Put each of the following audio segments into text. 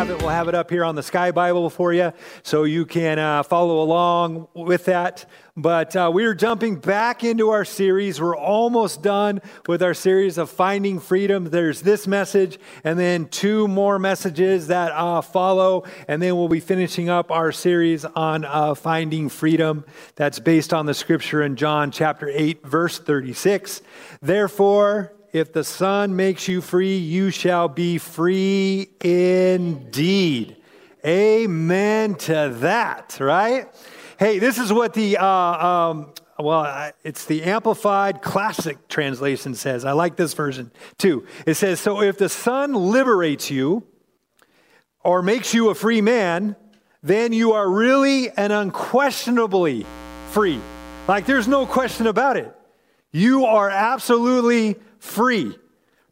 Have it, we'll have it up here on the Sky Bible for you so you can uh, follow along with that. But uh, we're jumping back into our series. We're almost done with our series of Finding Freedom. There's this message, and then two more messages that uh, follow, and then we'll be finishing up our series on uh, Finding Freedom. That's based on the scripture in John chapter 8, verse 36. Therefore, if the Son makes you free, you shall be free indeed. Amen to that, right? Hey, this is what the, uh, um, well, it's the Amplified Classic translation says. I like this version too. It says, So if the Son liberates you or makes you a free man, then you are really and unquestionably free. Like there's no question about it. You are absolutely free,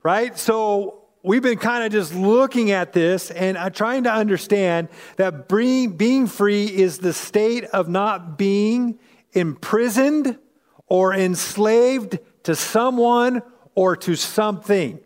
right? So we've been kind of just looking at this and uh, trying to understand that being, being free is the state of not being imprisoned or enslaved to someone or to something.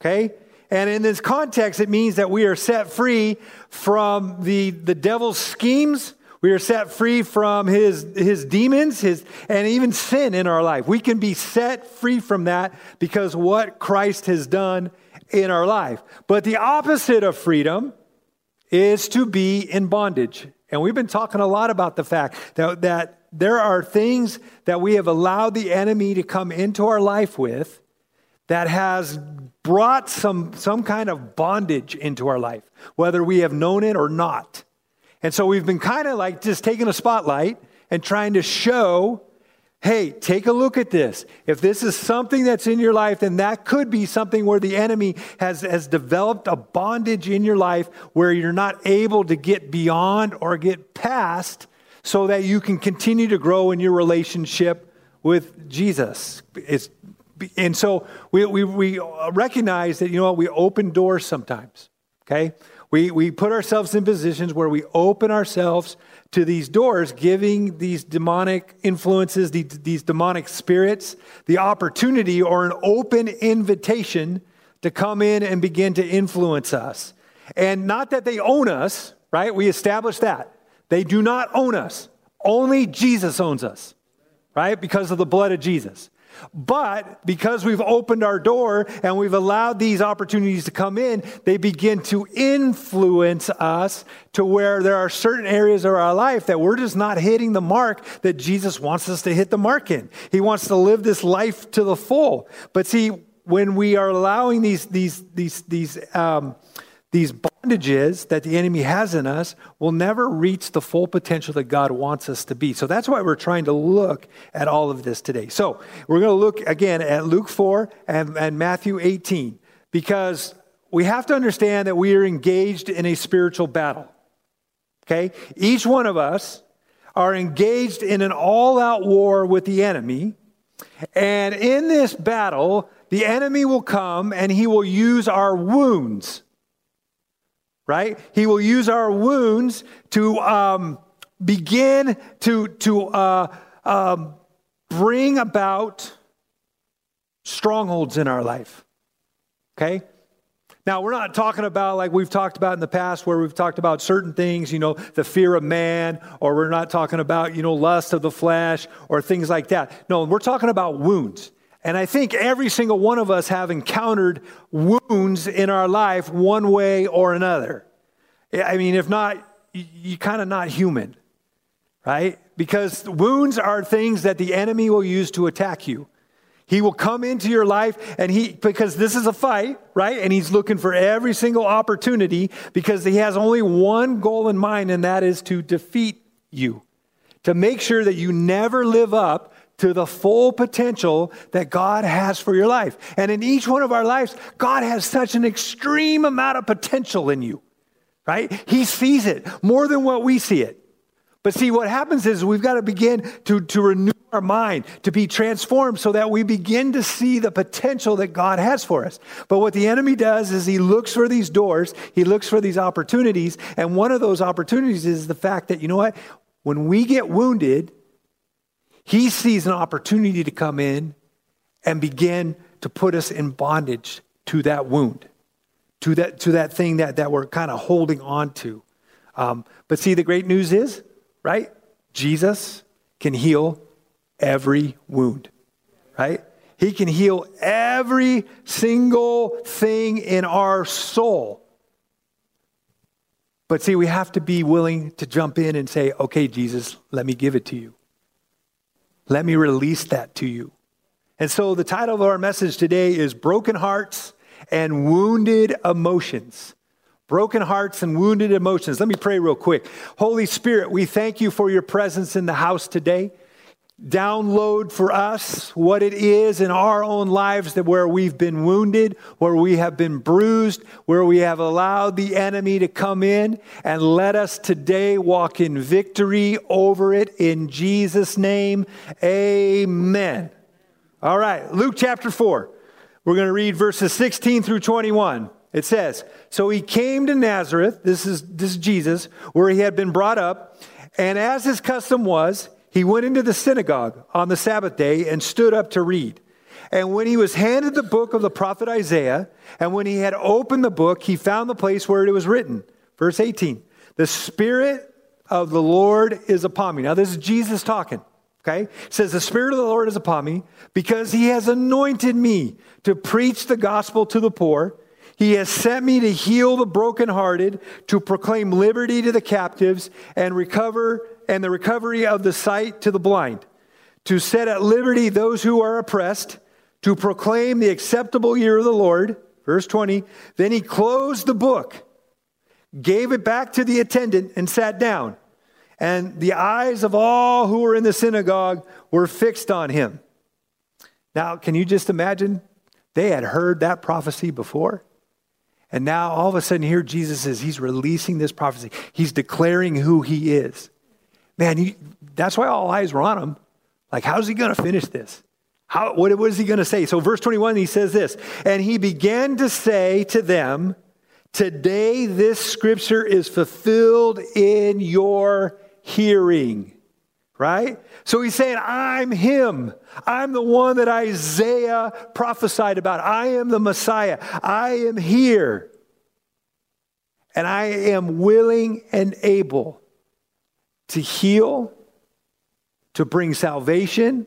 Okay? And in this context, it means that we are set free from the, the devil's schemes we are set free from his, his demons his, and even sin in our life. We can be set free from that because what Christ has done in our life. But the opposite of freedom is to be in bondage. And we've been talking a lot about the fact that, that there are things that we have allowed the enemy to come into our life with that has brought some, some kind of bondage into our life, whether we have known it or not. And so we've been kind of like just taking a spotlight and trying to show hey, take a look at this. If this is something that's in your life, then that could be something where the enemy has, has developed a bondage in your life where you're not able to get beyond or get past so that you can continue to grow in your relationship with Jesus. It's, and so we, we, we recognize that, you know what, we open doors sometimes, okay? We, we put ourselves in positions where we open ourselves to these doors, giving these demonic influences, these, these demonic spirits, the opportunity or an open invitation to come in and begin to influence us. And not that they own us, right? We established that. They do not own us. Only Jesus owns us, right? Because of the blood of Jesus. But because we've opened our door and we've allowed these opportunities to come in, they begin to influence us to where there are certain areas of our life that we're just not hitting the mark that Jesus wants us to hit the mark in. He wants to live this life to the full. But see, when we are allowing these, these, these, these, um, these bondages that the enemy has in us will never reach the full potential that God wants us to be. So that's why we're trying to look at all of this today. So we're going to look again at Luke 4 and, and Matthew 18 because we have to understand that we are engaged in a spiritual battle. Okay? Each one of us are engaged in an all out war with the enemy. And in this battle, the enemy will come and he will use our wounds right? He will use our wounds to um, begin to, to uh, um, bring about strongholds in our life. Okay? Now, we're not talking about like we've talked about in the past where we've talked about certain things, you know, the fear of man, or we're not talking about, you know, lust of the flesh or things like that. No, we're talking about wounds. And I think every single one of us have encountered wounds in our life one way or another. I mean, if not, you're kind of not human, right? Because wounds are things that the enemy will use to attack you. He will come into your life and he, because this is a fight, right? And he's looking for every single opportunity because he has only one goal in mind, and that is to defeat you, to make sure that you never live up to the full potential that God has for your life. And in each one of our lives, God has such an extreme amount of potential in you, right? He sees it more than what we see it. But see, what happens is we've got to begin to, to renew our mind, to be transformed so that we begin to see the potential that God has for us. But what the enemy does is he looks for these doors, he looks for these opportunities. And one of those opportunities is the fact that, you know what? When we get wounded, he sees an opportunity to come in and begin to put us in bondage to that wound, to that, to that thing that, that we're kind of holding on to. Um, but see, the great news is, right? Jesus can heal every wound, right? He can heal every single thing in our soul. But see, we have to be willing to jump in and say, okay, Jesus, let me give it to you. Let me release that to you. And so the title of our message today is Broken Hearts and Wounded Emotions. Broken hearts and wounded emotions. Let me pray real quick. Holy Spirit, we thank you for your presence in the house today. Download for us what it is in our own lives that where we've been wounded, where we have been bruised, where we have allowed the enemy to come in, and let us today walk in victory over it in Jesus' name. Amen. All right, Luke chapter 4. We're going to read verses 16 through 21. It says, So he came to Nazareth, this is, this is Jesus, where he had been brought up, and as his custom was, he went into the synagogue on the Sabbath day and stood up to read. And when he was handed the book of the prophet Isaiah, and when he had opened the book, he found the place where it was written. Verse 18 The Spirit of the Lord is upon me. Now, this is Jesus talking. Okay? It says, The Spirit of the Lord is upon me because he has anointed me to preach the gospel to the poor. He has sent me to heal the brokenhearted, to proclaim liberty to the captives, and recover and the recovery of the sight to the blind, to set at liberty those who are oppressed, to proclaim the acceptable year of the Lord. Verse 20. Then he closed the book, gave it back to the attendant, and sat down. And the eyes of all who were in the synagogue were fixed on him. Now, can you just imagine? They had heard that prophecy before. And now all of a sudden, here Jesus is, he's releasing this prophecy. He's declaring who he is. Man, he, that's why all eyes were on him. Like, how's he going to finish this? How, what, what is he going to say? So, verse 21, he says this And he began to say to them, Today this scripture is fulfilled in your hearing. Right? So he's saying, I'm him. I'm the one that Isaiah prophesied about. I am the Messiah. I am here. And I am willing and able to heal, to bring salvation.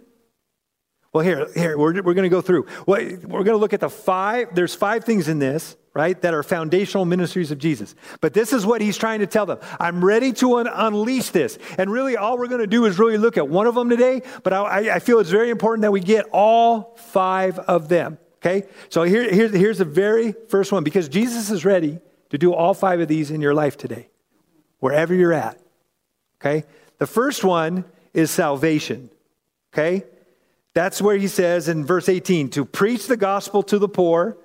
Well, here, here, we're, we're going to go through. We're going to look at the five, there's five things in this right, that are foundational ministries of Jesus. But this is what he's trying to tell them. I'm ready to un- unleash this. And really, all we're going to do is really look at one of them today, but I, I, feel it's very important that we get all five of them. Okay? So here, here, here's the very first one because Jesus is ready to do all five of these in your life today, wherever you're at. Okay? The first one is salvation. Okay? That's where he says in verse 18 to preach the gospel to the poor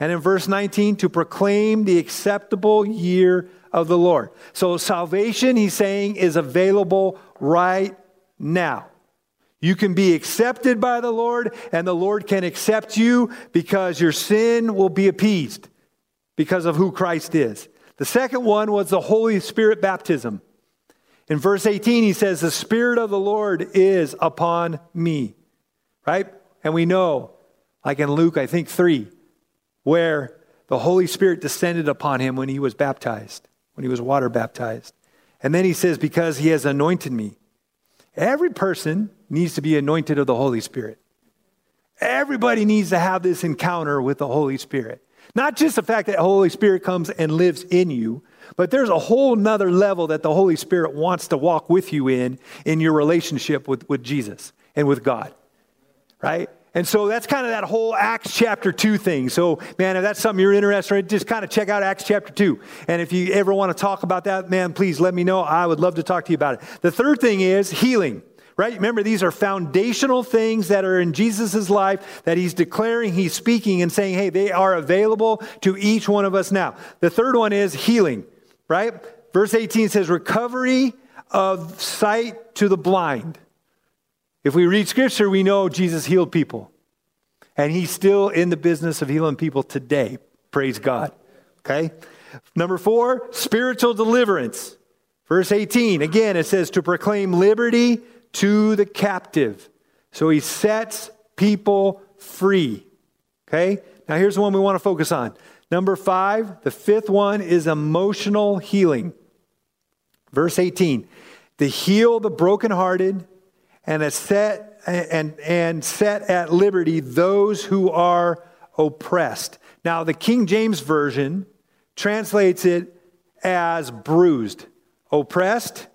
and in verse 19, to proclaim the acceptable year of the Lord. So salvation, he's saying, is available right now. You can be accepted by the Lord, and the Lord can accept you because your sin will be appeased because of who Christ is. The second one was the Holy Spirit baptism. In verse 18, he says, The Spirit of the Lord is upon me, right? And we know, like in Luke, I think 3, where the Holy Spirit descended upon him when he was baptized, when he was water baptized. And then he says, Because he has anointed me. Every person needs to be anointed of the Holy Spirit. Everybody needs to have this encounter with the Holy Spirit. Not just the fact that the Holy Spirit comes and lives in you, but there's a whole nother level that the Holy Spirit wants to walk with you in, in your relationship with, with Jesus and with God. Right? And so that's kind of that whole Acts chapter 2 thing. So, man, if that's something you're interested in, just kind of check out Acts chapter 2. And if you ever want to talk about that, man, please let me know. I would love to talk to you about it. The third thing is healing, right? Remember, these are foundational things that are in Jesus' life that he's declaring, he's speaking, and saying, hey, they are available to each one of us now. The third one is healing, right? Verse 18 says, recovery of sight to the blind. If we read scripture, we know Jesus healed people. And he's still in the business of healing people today. Praise God. Okay? Number four, spiritual deliverance. Verse 18, again, it says to proclaim liberty to the captive. So he sets people free. Okay? Now here's the one we want to focus on. Number five, the fifth one is emotional healing. Verse 18, to heal the brokenhearted and set and, and set at liberty those who are oppressed. Now, the King James Version translates it as bruised. Oppressed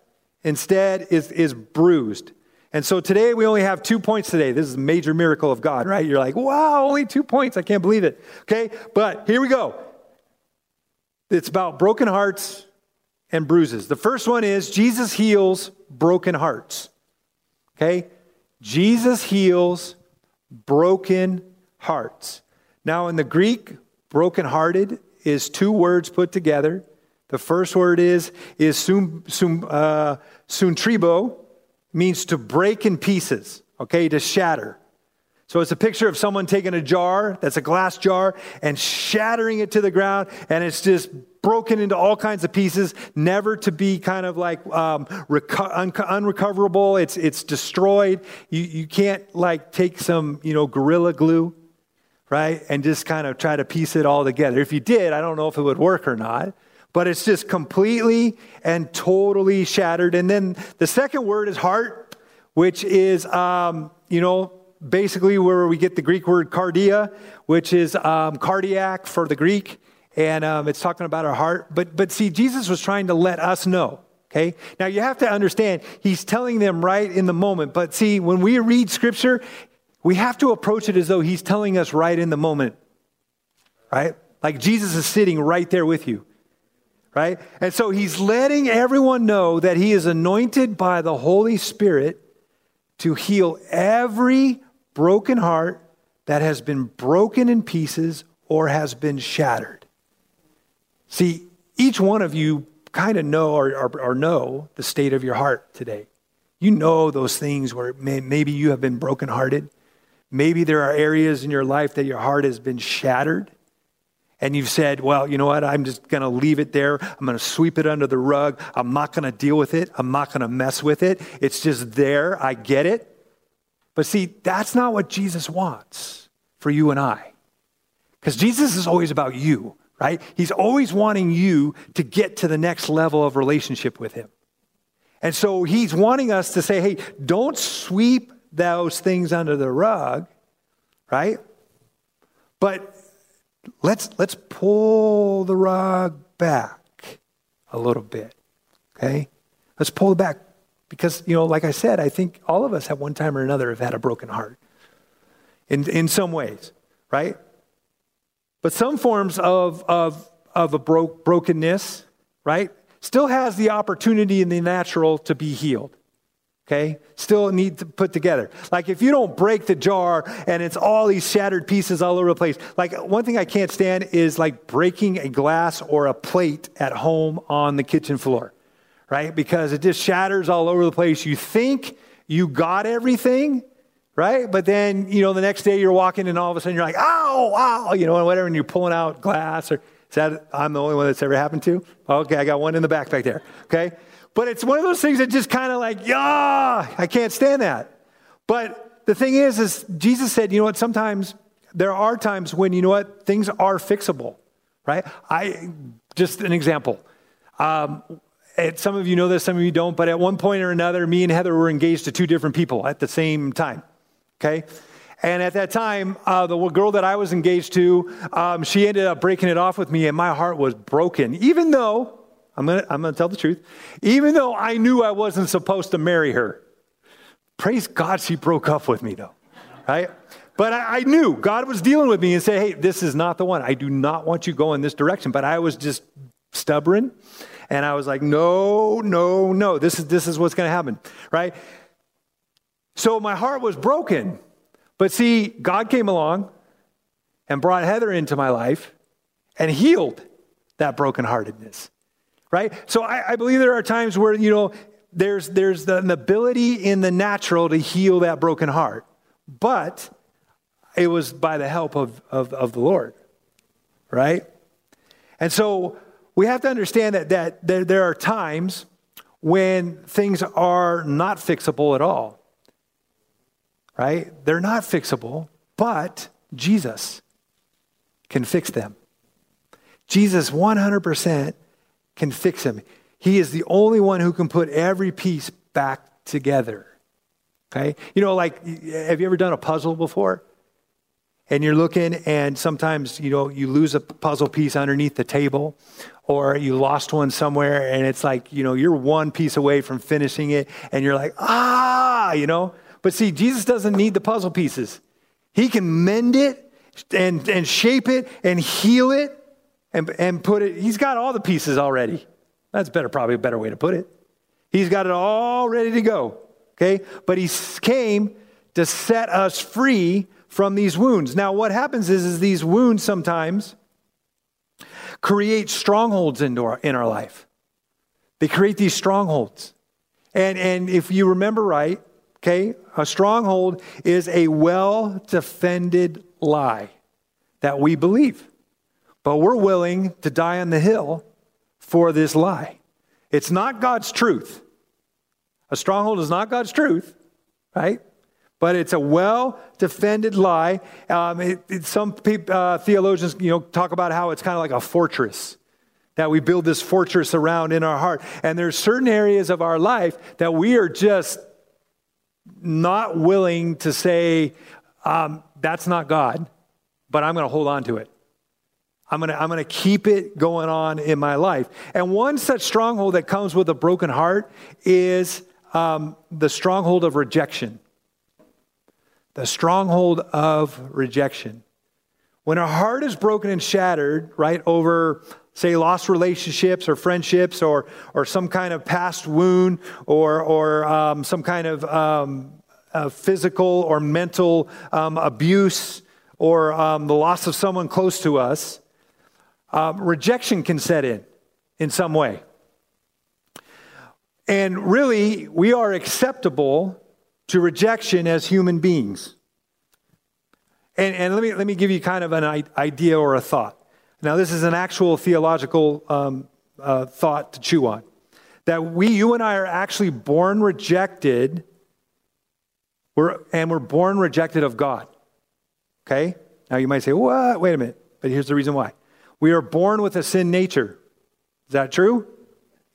instead is, is bruised. And so today we only have two points today. This is a major miracle of God, right? You're like, wow, only two points. I can't believe it. Okay, but here we go. It's about broken hearts and bruises. The first one is Jesus heals broken hearts. Okay? Jesus heals broken hearts. Now, in the Greek, brokenhearted is two words put together. The first word is, is sum, sum, uh, suntribo, means to break in pieces, okay, to shatter. So it's a picture of someone taking a jar that's a glass jar and shattering it to the ground, and it's just broken into all kinds of pieces, never to be kind of like um, reco- un- unrecoverable. It's, it's destroyed. You, you can't like take some, you know, gorilla glue, right, and just kind of try to piece it all together. If you did, I don't know if it would work or not. But it's just completely and totally shattered. And then the second word is heart, which is, um, you know, basically where we get the Greek word cardia, which is um, cardiac for the Greek and um, it's talking about our heart. But, but see, Jesus was trying to let us know. Okay? Now you have to understand, he's telling them right in the moment. But see, when we read scripture, we have to approach it as though he's telling us right in the moment. Right? Like Jesus is sitting right there with you. Right? And so he's letting everyone know that he is anointed by the Holy Spirit to heal every broken heart that has been broken in pieces or has been shattered. See, each one of you kind of know or, or, or, know the state of your heart today. You know those things where may, maybe you have been brokenhearted. Maybe there are areas in your life that your heart has been shattered. And you've said, well, you know what? I'm just going to leave it there. I'm going to sweep it under the rug. I'm not going to deal with it. I'm not going to mess with it. It's just there. I get it. But see, that's not what Jesus wants for you and I. Because Jesus is always about you right? He's always wanting you to get to the next level of relationship with him. And so he's wanting us to say, hey, don't sweep those things under the rug, right? But let's let's pull the rug back a little bit. Okay? Let's pull it back because, you know, like I said, I think all of us at one time or another have had a broken heart in, in some ways, right? But some forms of, of, of a bro- brokenness, right, still has the opportunity in the natural to be healed. Okay? Still need to put together. Like if you don't break the jar and it's all these shattered pieces all over the place. Like one thing I can't stand is like breaking a glass or a plate at home on the kitchen floor. Right? Because it just shatters all over the place. You think you got everything, right? But then, you know, the next day you're walking and all of a sudden you're like, ow, ow, you know, and whatever, and you're pulling out glass or is that, I'm the only one that's ever happened to? Okay, I got one in the back there, okay? But it's one of those things that just kind of like, yeah, I can't stand that. But the thing is, is Jesus said, you know what, sometimes there are times when, you know what, things are fixable, right? I, just an example. Um, some of you know this, some of you don't, but at one point or another, me and Heather were engaged to two different people at the same time okay? And at that time, uh, the girl that I was engaged to, um, she ended up breaking it off with me, and my heart was broken. Even though, I'm gonna, I'm gonna tell the truth, even though I knew I wasn't supposed to marry her. Praise God, she broke up with me, though, right? But I, I knew God was dealing with me and say, hey, this is not the one. I do not want you going this direction. But I was just stubborn. And I was like, no, no, no, this is, this is what's going to happen, right? So my heart was broken. But see, God came along and brought Heather into my life and healed that brokenheartedness. Right? So I, I believe there are times where, you know, there's, there's an ability in the natural to heal that broken heart, but it was by the help of, of, of the Lord, right? And so we have to understand that, that there, there are times when things are not fixable at all, right? They're not fixable, but Jesus can fix them. Jesus 100% can fix them. He is the only one who can put every piece back together. Okay? You know, like, have you ever done a puzzle before? And you're looking, and sometimes, you know, you lose a puzzle piece underneath the table, or you lost one somewhere, and it's like, you know, you're one piece away from finishing it, and you're like, ah, you know? But see, Jesus doesn't need the puzzle pieces. He can mend it and, and shape it and heal it and, and put it, he's got all the pieces already. That's better, probably a better way to put it. He's got it all ready to go. Okay? But he came to set us free from these wounds. Now, what happens is, is these wounds sometimes create strongholds into our, in our life. They create these strongholds. And, and if you remember right, okay, a stronghold is a well defended lie that we believe. But we're willing to die on the hill for this lie. It's not God's truth. A stronghold is not God's truth, right? But it's a well defended lie. Um, it, it, some uh, theologians you know, talk about how it's kind of like a fortress that we build this fortress around in our heart. And there's certain areas of our life that we are just not willing to say, um, that's not God, but I'm going to hold on to it. I'm going to I'm going to keep it going on in my life. And one such stronghold that comes with a broken heart is um, the stronghold of rejection. The stronghold of rejection. When our heart is broken and shattered, right, over, say, lost relationships or friendships or, or some kind of past wound or, or um, some kind of um, uh, physical or mental um, abuse or um, the loss of someone close to us, uh, rejection can set in in some way. And really, we are acceptable to rejection as human beings. And, and let, me, let me give you kind of an idea or a thought. Now, this is an actual theological um, uh, thought to chew on. That we, you and I, are actually born rejected, we're, and we're born rejected of God. Okay? Now, you might say, what? Wait a minute. But here's the reason why. We are born with a sin nature. Is that true?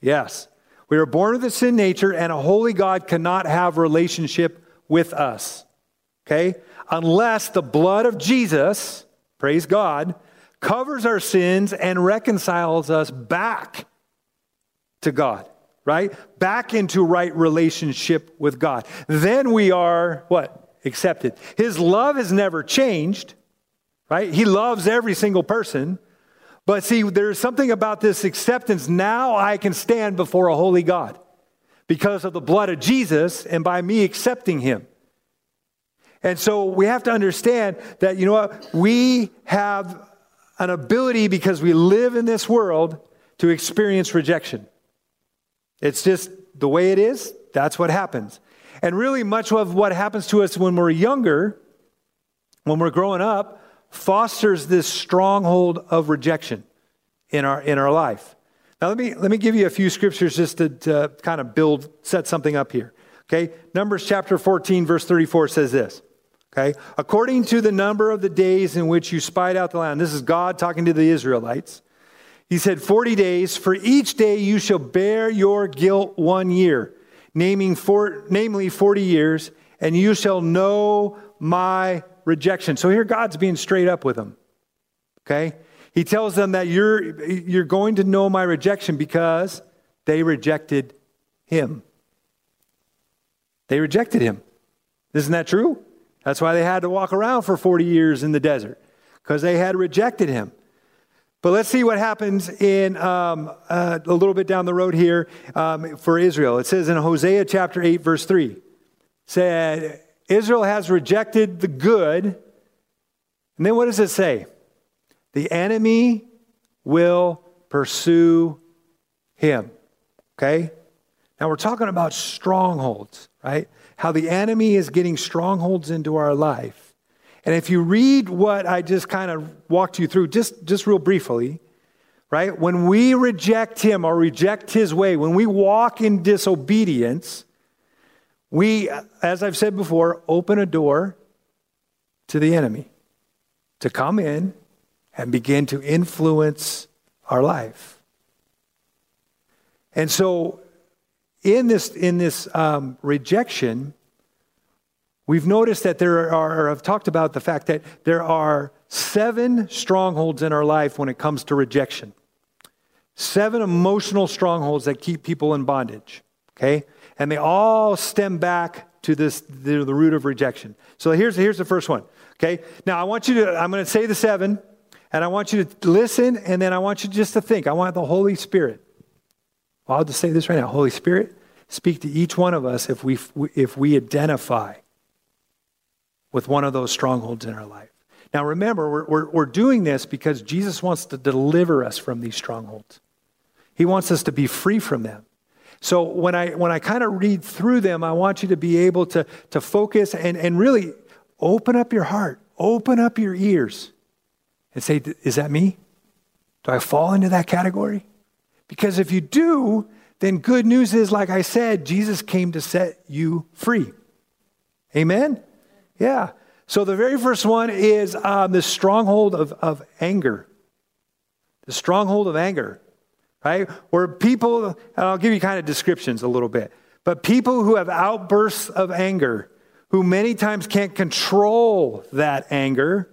Yes. We are born with a sin nature, and a holy God cannot have relationship with us. Okay? Unless the blood of Jesus, praise God, covers our sins and reconciles us back to God, right? Back into right relationship with God. Then we are what? Accepted. His love has never changed, right? He loves every single person. But see, there's something about this acceptance. Now I can stand before a holy God because of the blood of Jesus and by me accepting him. And so we have to understand that, you know what? We have an ability because we live in this world to experience rejection. It's just the way it is. That's what happens. And really, much of what happens to us when we're younger, when we're growing up, fosters this stronghold of rejection in our, in our life. Now, let me, let me give you a few scriptures just to, to kind of build, set something up here. Okay? Numbers chapter 14, verse 34 says this. Okay? According to the number of the days in which you spied out the land, this is God talking to the Israelites. He said, 40 days, for each day you shall bear your guilt one year, naming for, namely 40 years, and you shall know my rejection. So here God's being straight up with them. Okay? He tells them that you're, you're going to know my rejection because they rejected him. They rejected him. Isn't that true? That's why they had to walk around for 40 years in the desert, because they had rejected him. But let's see what happens in um, uh, a little bit down the road here um, for Israel. It says in Hosea chapter 8, verse 3, said, Israel has rejected the good. And then what does it say? The enemy will pursue him. Okay? Now we're talking about strongholds, right? How the enemy is getting strongholds into our life. And if you read what I just kind of walked you through, just, just real briefly, right? When we reject him or reject his way, when we walk in disobedience, we, as I've said before, open a door to the enemy to come in and begin to influence our life. And so in this, in this um, rejection, we've noticed that there are, or I've talked about the fact that there are seven strongholds in our life when it comes to rejection. Seven emotional strongholds that keep people in bondage, okay? And they all stem back to this, the, the root of rejection. So here's, here's the first one, okay? Now I want you to, I'm going to say the seven, and I want you to listen, and then I want you just to think. I want the Holy Spirit well, I'll just say this right now Holy Spirit, speak to each one of us if we, if we identify with one of those strongholds in our life. Now, remember, we're, we're, we're doing this because Jesus wants to deliver us from these strongholds. He wants us to be free from them. So when I, when I kind of read through them, I want you to be able to, to focus and, and really open up your heart, open up your ears, and say, Is that me? Do I fall into that category? Because if you do, then good news is, like I said, Jesus came to set you free. Amen? Yeah. So the very first one is um, the stronghold of, of anger. The stronghold of anger, right? Where people, and I'll give you kind of descriptions a little bit, but people who have outbursts of anger, who many times can't control that anger,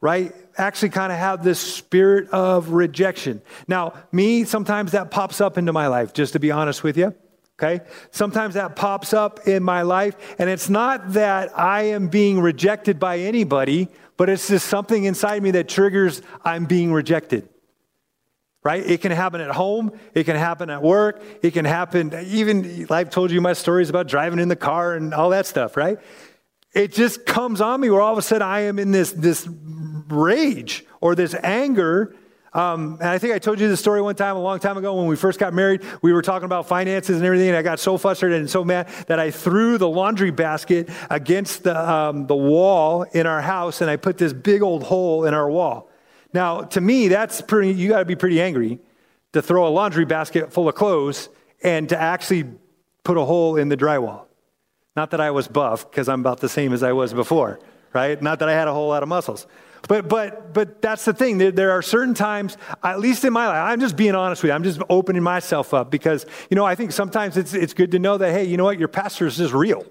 right? Actually, kind of have this spirit of rejection. Now, me, sometimes that pops up into my life, just to be honest with you. Okay? Sometimes that pops up in my life, and it's not that I am being rejected by anybody, but it's just something inside me that triggers I'm being rejected. Right? It can happen at home, it can happen at work, it can happen even, I've told you my stories about driving in the car and all that stuff, right? It just comes on me where all of a sudden I am in this, this rage or this anger. Um, and I think I told you this story one time a long time ago when we first got married. We were talking about finances and everything, and I got so frustrated and so mad that I threw the laundry basket against the, um, the wall in our house, and I put this big old hole in our wall. Now, to me, that's pretty, you got to be pretty angry to throw a laundry basket full of clothes and to actually put a hole in the drywall. Not that I was buff, because I'm about the same as I was before, right? Not that I had a whole lot of muscles. But, but, but that's the thing. There, there, are certain times, at least in my life, I'm just being honest with you. I'm just opening myself up because, you know, I think sometimes it's, it's good to know that, hey, you know what? Your pastor is just real.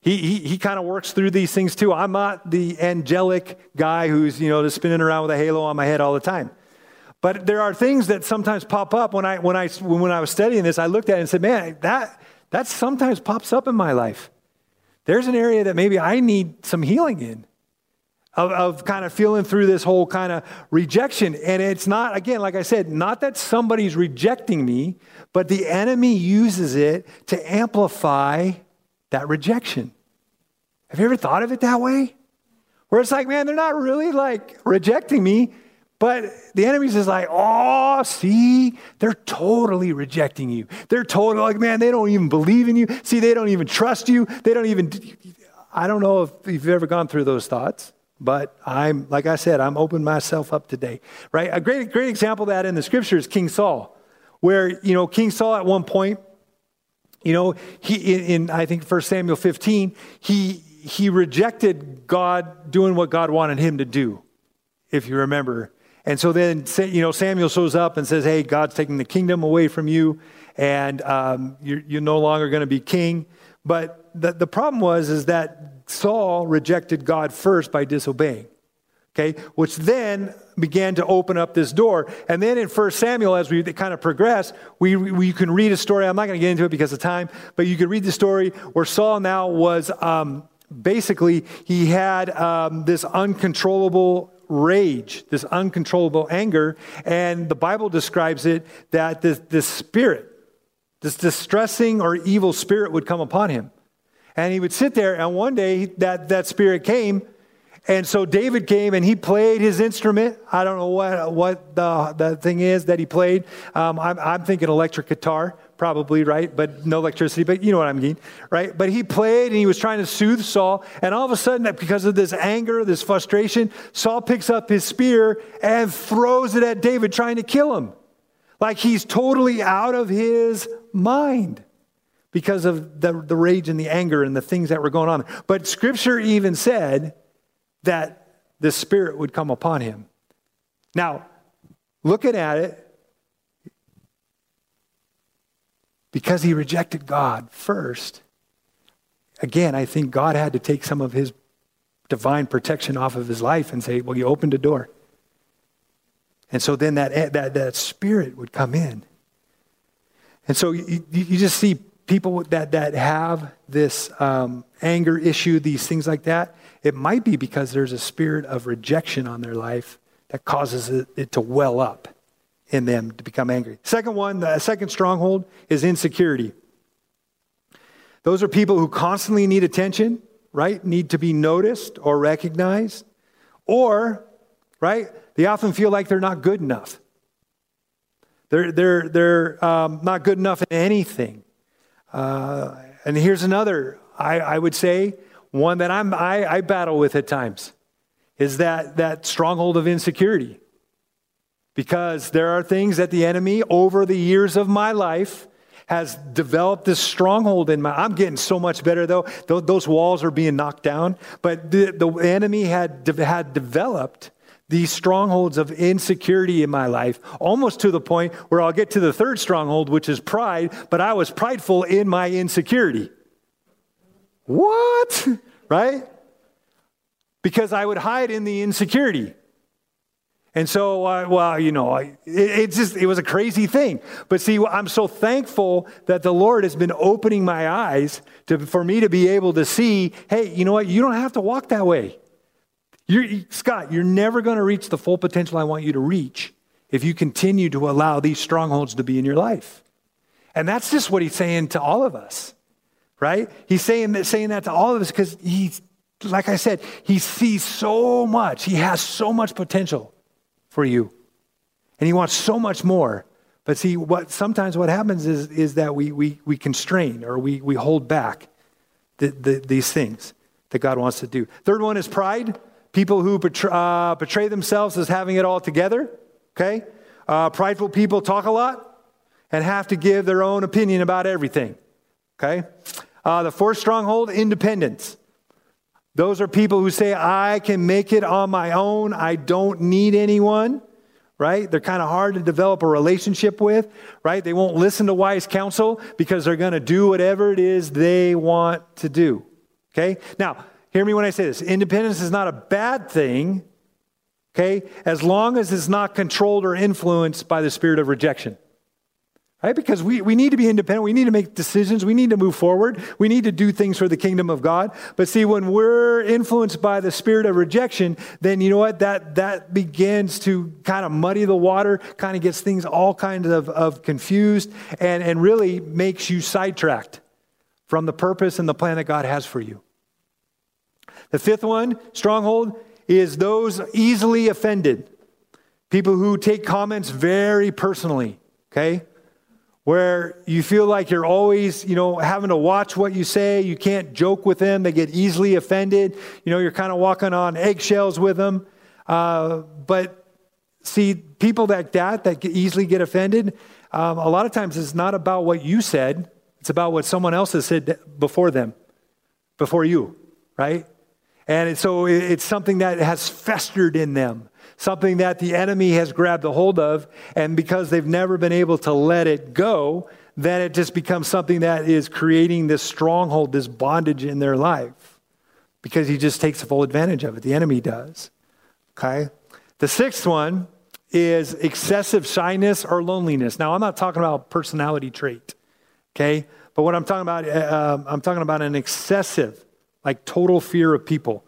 He, he, he kind of works through these things too. I'm not the angelic guy who's, you know, just spinning around with a halo on my head all the time. But there are things that sometimes pop up when I, when I, when I was studying this, I looked at it and said, man, that, that sometimes pops up in my life. There's an area that maybe I need some healing in of, of kind of feeling through this whole kind of rejection. And it's not, again, like I said, not that somebody's rejecting me, but the enemy uses it to amplify that rejection. Have you ever thought of it that way? Where it's like, man, they're not really like rejecting me, but the enemy's just like, oh, see, they're totally rejecting you. They're totally like, man, they don't even believe in you. See, they don't even trust you. They don't even, I don't know if you've ever gone through those thoughts. But I'm, like I said, I'm opening myself up today, right? A great, great example of that in the scripture is King Saul, where, you know, King Saul at one point, you know, he, in, in I think 1 Samuel 15, he, he rejected God doing what God wanted him to do, if you remember. And so then, you know, Samuel shows up and says, hey, God's taking the kingdom away from you, and um, you're, you're no longer going to be king. But the, the problem was is that Saul rejected God first by disobeying. Okay, which then began to open up this door. And then in 1 Samuel, as we kind of progress, we, we can read a story. I'm not going to get into it because of time, but you can read the story where Saul now was um, basically, he had um, this uncontrollable rage, this uncontrollable anger. And the Bible describes it that this, this spirit, this distressing or evil spirit would come upon him. And he would sit there, and one day that, that spirit came. And so David came and he played his instrument. I don't know what, what the, the thing is that he played. Um, I'm, I'm thinking electric guitar, probably, right? But no electricity, but you know what I mean, right? But he played and he was trying to soothe Saul. And all of a sudden, because of this anger, this frustration, Saul picks up his spear and throws it at David, trying to kill him. Like he's totally out of his mind because of the, the rage and the anger and the things that were going on. But scripture even said that the spirit would come upon him. Now, looking at it, because he rejected God first, again, I think God had to take some of his divine protection off of his life and say, Well, you opened a door. And so then that, that, that spirit would come in. And so you, you just see people that, that have this um, anger issue, these things like that. It might be because there's a spirit of rejection on their life that causes it, it to well up in them to become angry. Second one, the second stronghold is insecurity. Those are people who constantly need attention, right? Need to be noticed or recognized. Or, right, they often feel like they're not good enough. They're, they're, they're um, not good enough in anything. Uh, and here's another, I, I would say, one that I'm, I, I battle with at times, is that, that stronghold of insecurity because there are things that the enemy over the years of my life has developed this stronghold in my i'm getting so much better though those walls are being knocked down but the, the enemy had, had developed these strongholds of insecurity in my life, almost to the point where I'll get to the third stronghold, which is pride, but I was prideful in my insecurity. What? Right? Because I would hide in the insecurity. And so, uh, well, you know, it, it, just, it was a crazy thing. But see, I'm so thankful that the Lord has been opening my eyes to, for me to be able to see, hey, you know what? You don't have to walk that way. You're, Scott, you're never going to reach the full potential I want you to reach if you continue to allow these strongholds to be in your life. And that's just what he's saying to all of us, right? He's saying that, saying that to all of us because he's, like I said, he sees so much. He has so much potential for you. And he wants so much more. But see, what sometimes what happens is, is that we, we, we constrain or we, we hold back the, the, these things that God wants to do. Third one is pride. People who betray, uh, betray themselves as having it all together. Okay? Uh, prideful people talk a lot and have to give their own opinion about everything. Okay? Uh, the fourth stronghold, independence. Those are people who say, I can make it on my own. I don't need anyone, right? They're kind of hard to develop a relationship with, right? They won't listen to wise counsel because they're going to do whatever it is they want to do, okay? Now, hear me when I say this independence is not a bad thing, okay, as long as it's not controlled or influenced by the spirit of rejection right? Because we, we need to be independent. We need to make decisions. We need to move forward. We need to do things for the kingdom of God. But see, when we're influenced by the spirit of rejection, then you know what? That, that begins to kind of muddy the water, kind of gets things all kinds of, of confused, and, and really makes you sidetracked from the purpose and the plan that God has for you. The fifth one, stronghold, is those easily offended. People who take comments very personally, okay? Where you feel like you're always, you know, having to watch what you say. You can't joke with them. They get easily offended. You know, you're kind of walking on eggshells with them. Uh, but see, people like that, that easily get offended, um, a lot of times it's not about what you said. It's about what someone else has said before them, before you, right? And so it's something that has festered in them something that the enemy has grabbed a hold of, and because they've never been able to let it go, then it just becomes something that is creating this stronghold, this bondage in their life. Because he just takes full advantage of it. The enemy does. Okay? The sixth one is excessive shyness or loneliness. Now, I'm not talking about personality trait, okay? But what I'm talking about, uh, I'm talking about an excessive, like total fear of people.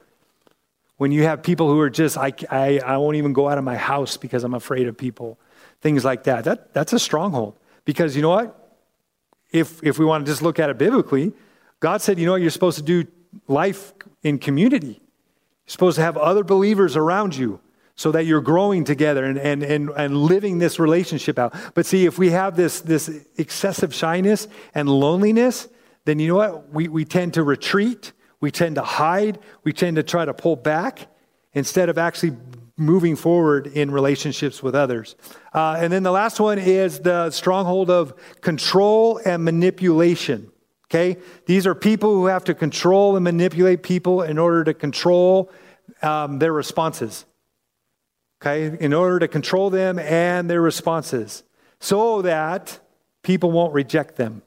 When you have people who are just, I, I, I won't even go out of my house because I'm afraid of people, things like that, that that's a stronghold. Because you know what? If, if we want to just look at it biblically, God said, you know what, you're supposed to do life in community. You're supposed to have other believers around you so that you're growing together and, and, and, and living this relationship out. But see, if we have this, this excessive shyness and loneliness, then you know what? We, we tend to retreat, we tend to hide, we tend to try to pull back instead of actually moving forward in relationships with others. Uh, and then the last one is the stronghold of control and manipulation. Okay? These are people who have to control and manipulate people in order to control um, their responses. Okay? In order to control them and their responses so that people won't reject them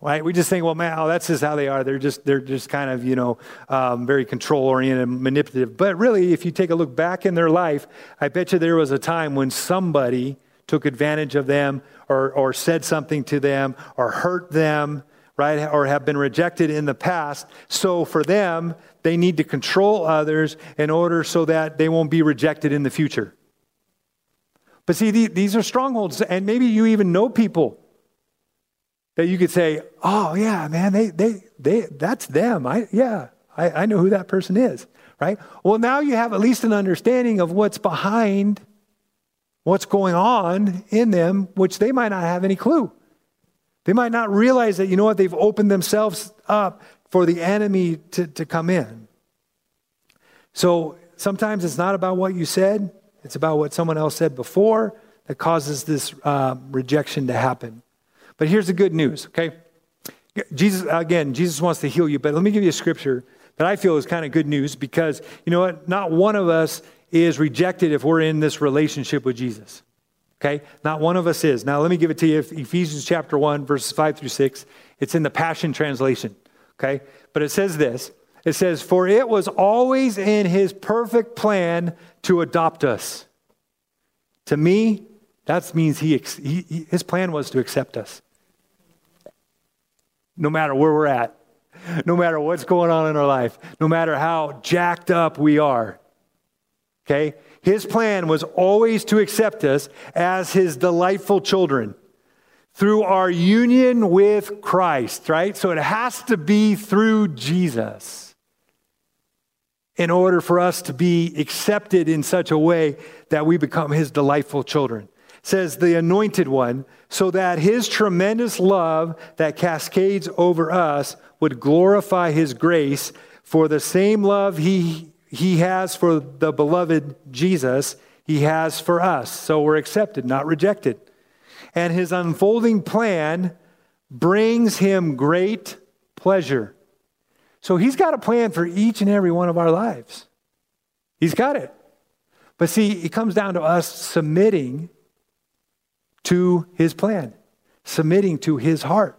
right? We just think, well, man, oh, that's just how they are. They're just they're just kind of you know um, very control oriented, manipulative. But really, if you take a look back in their life, I bet you there was a time when somebody took advantage of them, or or said something to them, or hurt them, right? Or have been rejected in the past. So for them, they need to control others in order so that they won't be rejected in the future. But see, these are strongholds, and maybe you even know people that you could say, oh, yeah, man, they, they, they, that's them. I, yeah, I, I know who that person is, right? Well, now you have at least an understanding of what's behind what's going on in them, which they might not have any clue. They might not realize that, you know what, they've opened themselves up for the enemy to, to come in. So sometimes it's not about what you said, it's about what someone else said before that causes this uh, rejection to happen. But here's the good news, okay? Jesus, again, Jesus wants to heal you, but let me give you a scripture that I feel is kind of good news because, you know what? Not one of us is rejected if we're in this relationship with Jesus. Okay? Not one of us is. Now, let me give it to you. Ephesians chapter 1, verses 5 through 6. It's in the Passion Translation. Okay? But it says this It says, For it was always in his perfect plan to adopt us. To me, that means he, he, his plan was to accept us no matter where we're at, no matter what's going on in our life, no matter how jacked up we are. Okay? His plan was always to accept us as his delightful children through our union with Christ, right? So it has to be through Jesus in order for us to be accepted in such a way that we become his delightful children says the anointed one, so that his tremendous love that cascades over us would glorify his grace for the same love he, he has for the beloved Jesus, he has for us. So we're accepted, not rejected. And his unfolding plan brings him great pleasure. So he's got a plan for each and every one of our lives. He's got it. But see, it comes down to us submitting to his plan, submitting to his heart,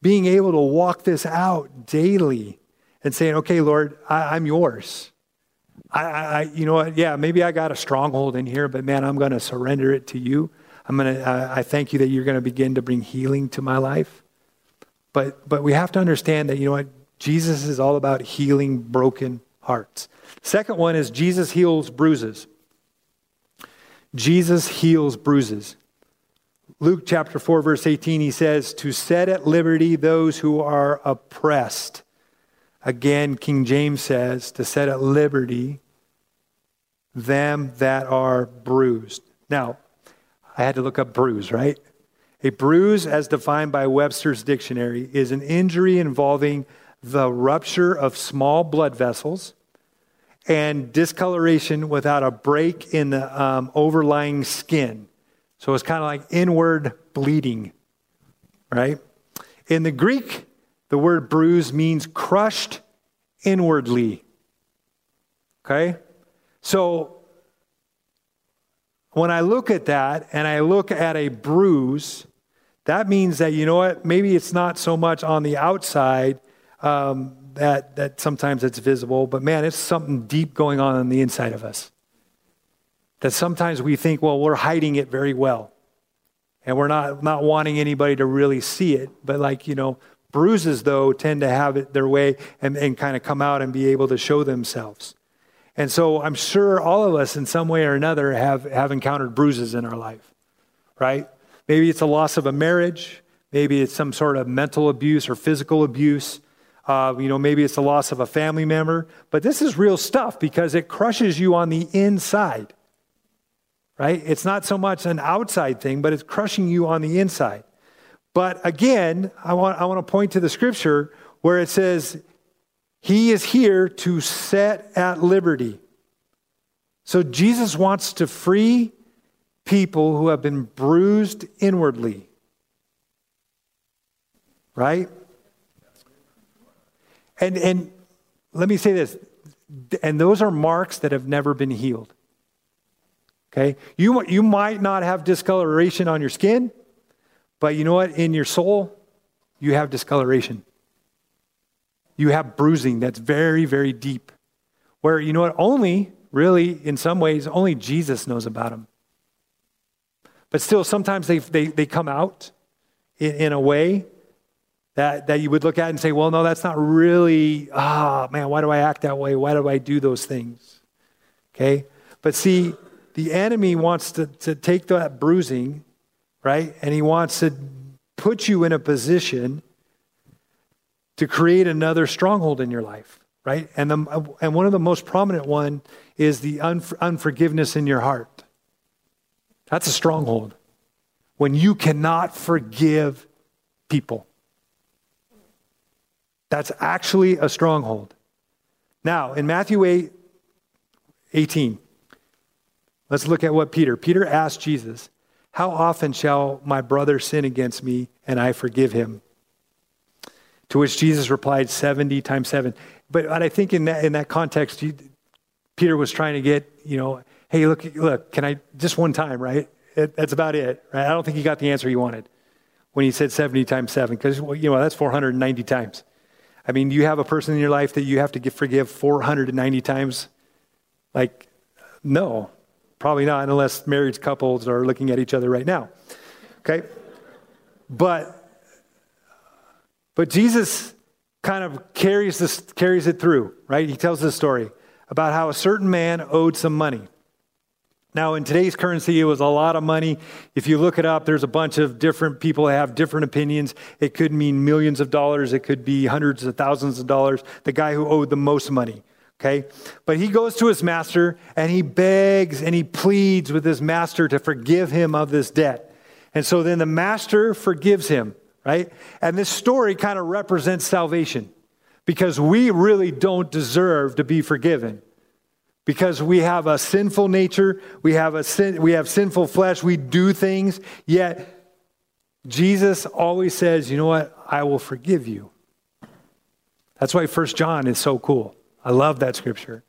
being able to walk this out daily and saying, okay, Lord, I, am yours. I, I, you know what? Yeah, maybe I got a stronghold in here, but man, I'm going to surrender it to you. I'm going to, I, I thank you that you're going to begin to bring healing to my life. But, but we have to understand that, you know what? Jesus is all about healing broken hearts. Second one is Jesus heals bruises. Jesus heals bruises. Luke chapter 4, verse 18, he says, To set at liberty those who are oppressed. Again, King James says, To set at liberty them that are bruised. Now, I had to look up bruise, right? A bruise, as defined by Webster's dictionary, is an injury involving the rupture of small blood vessels and discoloration without a break in the um, overlying skin. So it's kind of like inward bleeding, right? In the Greek, the word bruise means crushed inwardly. Okay? So when I look at that and I look at a bruise, that means that, you know what, maybe it's not so much on the outside um, that, that sometimes it's visible, but man, it's something deep going on on the inside of us that sometimes we think, well, we're hiding it very well. And we're not, not wanting anybody to really see it. But, like, you know, bruises, though, tend to have it their way and, and kind of come out and be able to show themselves. And so I'm sure all of us, in some way or another, have, have encountered bruises in our life, right? Maybe it's a loss of a marriage. Maybe it's some sort of mental abuse or physical abuse. Uh, you know, maybe it's the loss of a family member, but this is real stuff because it crushes you on the inside, right? It's not so much an outside thing, but it's crushing you on the inside. But again, I want, I want to point to the scripture where it says, He is here to set at liberty. So Jesus wants to free people who have been bruised inwardly. Right? And, and let me say this, and those are marks that have never been healed. Okay? You, you might not have discoloration on your skin, but you know what? In your soul, you have discoloration. You have bruising that's very, very deep. Where, you know what? Only, really, in some ways, only Jesus knows about them. But still, sometimes they, they, they come out in, in a way that, that you would look at and say, well, no, that's not really, ah, oh, man, why do I act that way? Why do I do those things? Okay? But see, the enemy wants to, to take that bruising, right? And he wants to put you in a position to create another stronghold in your life, right? And, the, and one of the most prominent one is the unforgiveness in your heart. That's a stronghold. When you cannot forgive people. That's actually a stronghold. Now, in Matthew 8, 18, let's look at what Peter. Peter asked Jesus, How often shall my brother sin against me and I forgive him? To which Jesus replied, 70 times 7. But I think in that, in that context, Peter was trying to get, you know, hey, look, look, can I, just one time, right? It, that's about it, right? I don't think he got the answer he wanted when he said 70 times 7, because, you know, that's 490 times. I mean, you have a person in your life that you have to forgive 490 times? Like, no, probably not, unless married couples are looking at each other right now. Okay? But, but Jesus kind of carries, this, carries it through, right? He tells this story about how a certain man owed some money. Now, in today's currency, it was a lot of money. If you look it up, there's a bunch of different people that have different opinions. It could mean millions of dollars, it could be hundreds of thousands of dollars. The guy who owed the most money, okay? But he goes to his master and he begs and he pleads with his master to forgive him of this debt. And so then the master forgives him, right? And this story kind of represents salvation because we really don't deserve to be forgiven because we have a sinful nature, we have a sin, we have sinful flesh, we do things, yet Jesus always says, "You know what? I will forgive you." That's why First John is so cool. I love that scripture.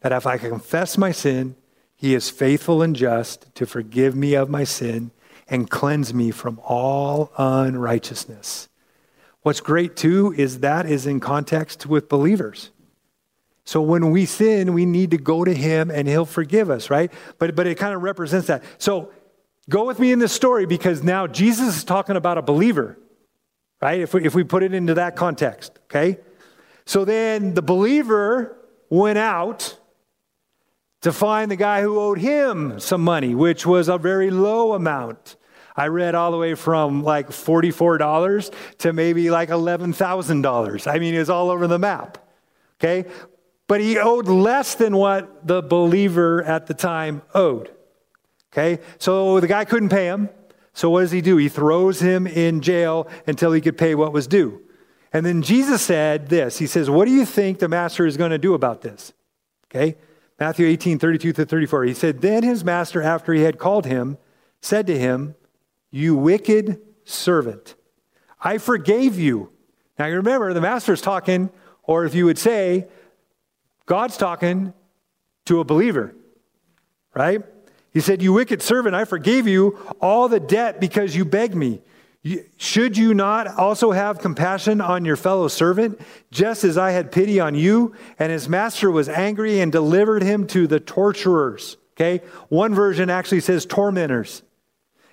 That if I confess my sin, he is faithful and just to forgive me of my sin and cleanse me from all unrighteousness. What's great too is that is in context with believers. So when we sin, we need to go to him and he'll forgive us, right? But, but it kind of represents that. So go with me in this story because now Jesus is talking about a believer, right? If we, if we put it into that context, okay? So then the believer went out to find the guy who owed him some money, which was a very low amount. I read all the way from like $44 to maybe like $11,000. I mean, it's all over the map. Okay? but he owed less than what the believer at the time owed. Okay? So the guy couldn't pay him. So what does he do? He throws him in jail until he could pay what was due. And then Jesus said this He says, What do you think the master is going to do about this? Okay? Matthew 18, 32 to 34. He said, Then his master, after he had called him, said to him, You wicked servant, I forgave you. Now you remember, the master's talking, or if you would say, God's talking to a believer, right? He said, You wicked servant, I forgave you all the debt because you begged me. Should you not also have compassion on your fellow servant, just as I had pity on you? And his master was angry and delivered him to the torturers. Okay? One version actually says tormentors.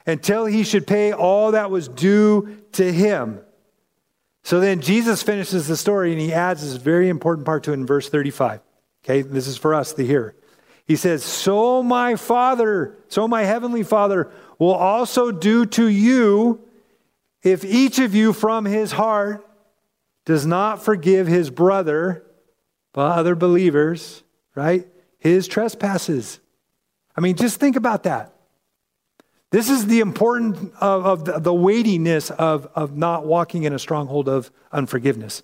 Until he should pay all that was due to him. So then Jesus finishes the story and he adds this very important part to it in verse 35. Okay, this is for us to hear. He says, So my Father, so my heavenly Father will also do to you if each of you from his heart does not forgive his brother, but other believers, right? His trespasses. I mean, just think about that. This is the important of, of the, the weightiness of, of not walking in a stronghold of unforgiveness,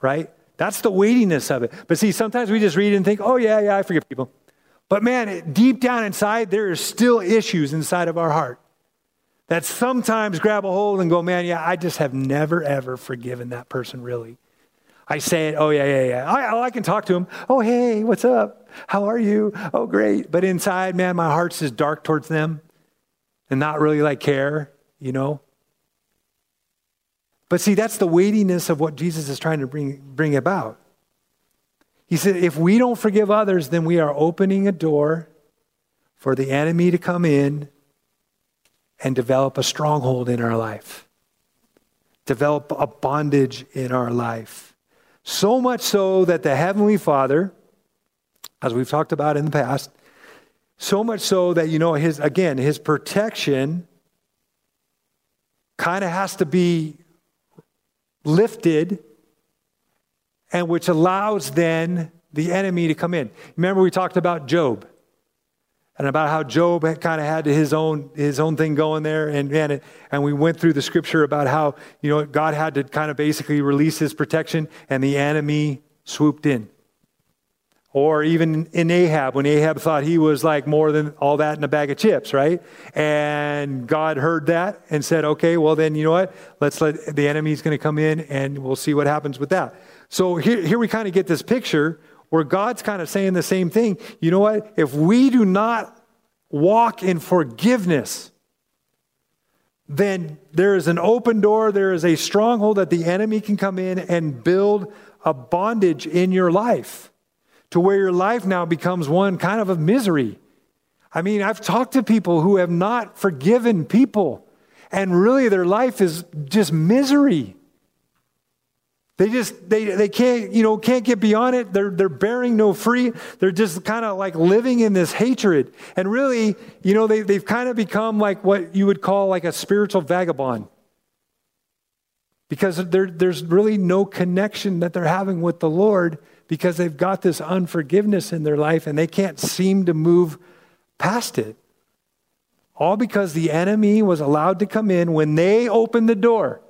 right? That's the weightiness of it. But see, sometimes we just read and think, oh, yeah, yeah, I forgive people. But man, deep down inside, there are still issues inside of our heart that sometimes grab a hold and go, man, yeah, I just have never, ever forgiven that person, really. I say it, oh, yeah, yeah, yeah. I, oh, I can talk to him. Oh, hey, what's up? How are you? Oh, great. But inside, man, my heart's just dark towards them and not really like care, you know? But see, that's the weightiness of what Jesus is trying to bring, bring about. He said, if we don't forgive others, then we are opening a door for the enemy to come in and develop a stronghold in our life, develop a bondage in our life. So much so that the Heavenly Father, as we've talked about in the past, so much so that, you know, his, again, his protection kind of has to be lifted, and which allows then the enemy to come in. Remember, we talked about Job and about how Job kind of had his own his own thing going there, and and, and we went through the scripture about how you know God had to kind of basically release His protection, and the enemy swooped in. Or even in Ahab, when Ahab thought he was like more than all that in a bag of chips, right? And God heard that and said, okay, well, then you know what? Let's let the enemy's going to come in and we'll see what happens with that. So here, here we kind of get this picture where God's kind of saying the same thing. You know what? If we do not walk in forgiveness, then there is an open door, there is a stronghold that the enemy can come in and build a bondage in your life to where your life now becomes one kind of a misery. I mean, I've talked to people who have not forgiven people, and really their life is just misery. They just they they can't you know can't get beyond it. They're they're bearing no free. They're just kind of like living in this hatred. And really, you know, they they've kind of become like what you would call like a spiritual vagabond. Because there, there's really no connection that they're having with the Lord because they've got this unforgiveness in their life and they can't seem to move past it. All because the enemy was allowed to come in when they opened the door.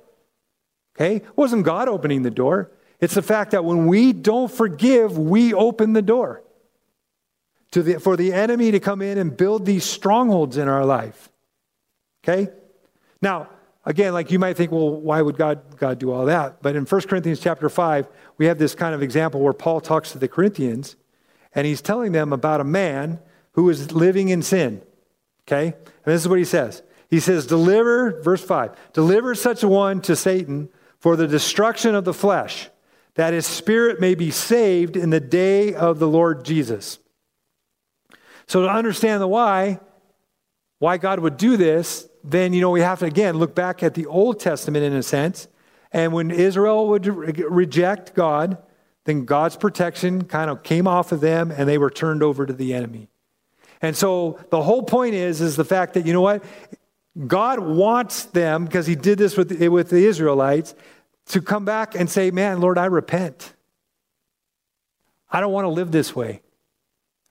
Okay? It wasn't God opening the door. It's the fact that when we don't forgive, we open the door to the, for the enemy to come in and build these strongholds in our life. Okay? Now, again, like you might think, well, why would God, God do all that? But in 1 Corinthians chapter 5, we have this kind of example where Paul talks to the Corinthians and he's telling them about a man who is living in sin. Okay? And this is what he says. He says, Deliver, verse 5, deliver such a one to Satan for the destruction of the flesh, that his spirit may be saved in the day of the Lord Jesus. So, to understand the why, why God would do this, then, you know, we have to again look back at the Old Testament in a sense and when Israel would reject God, then God's protection kind of came off of them and they were turned over to the enemy. And so the whole point is is the fact that you know what? God wants them because he did this with with the Israelites to come back and say, "Man, Lord, I repent. I don't want to live this way.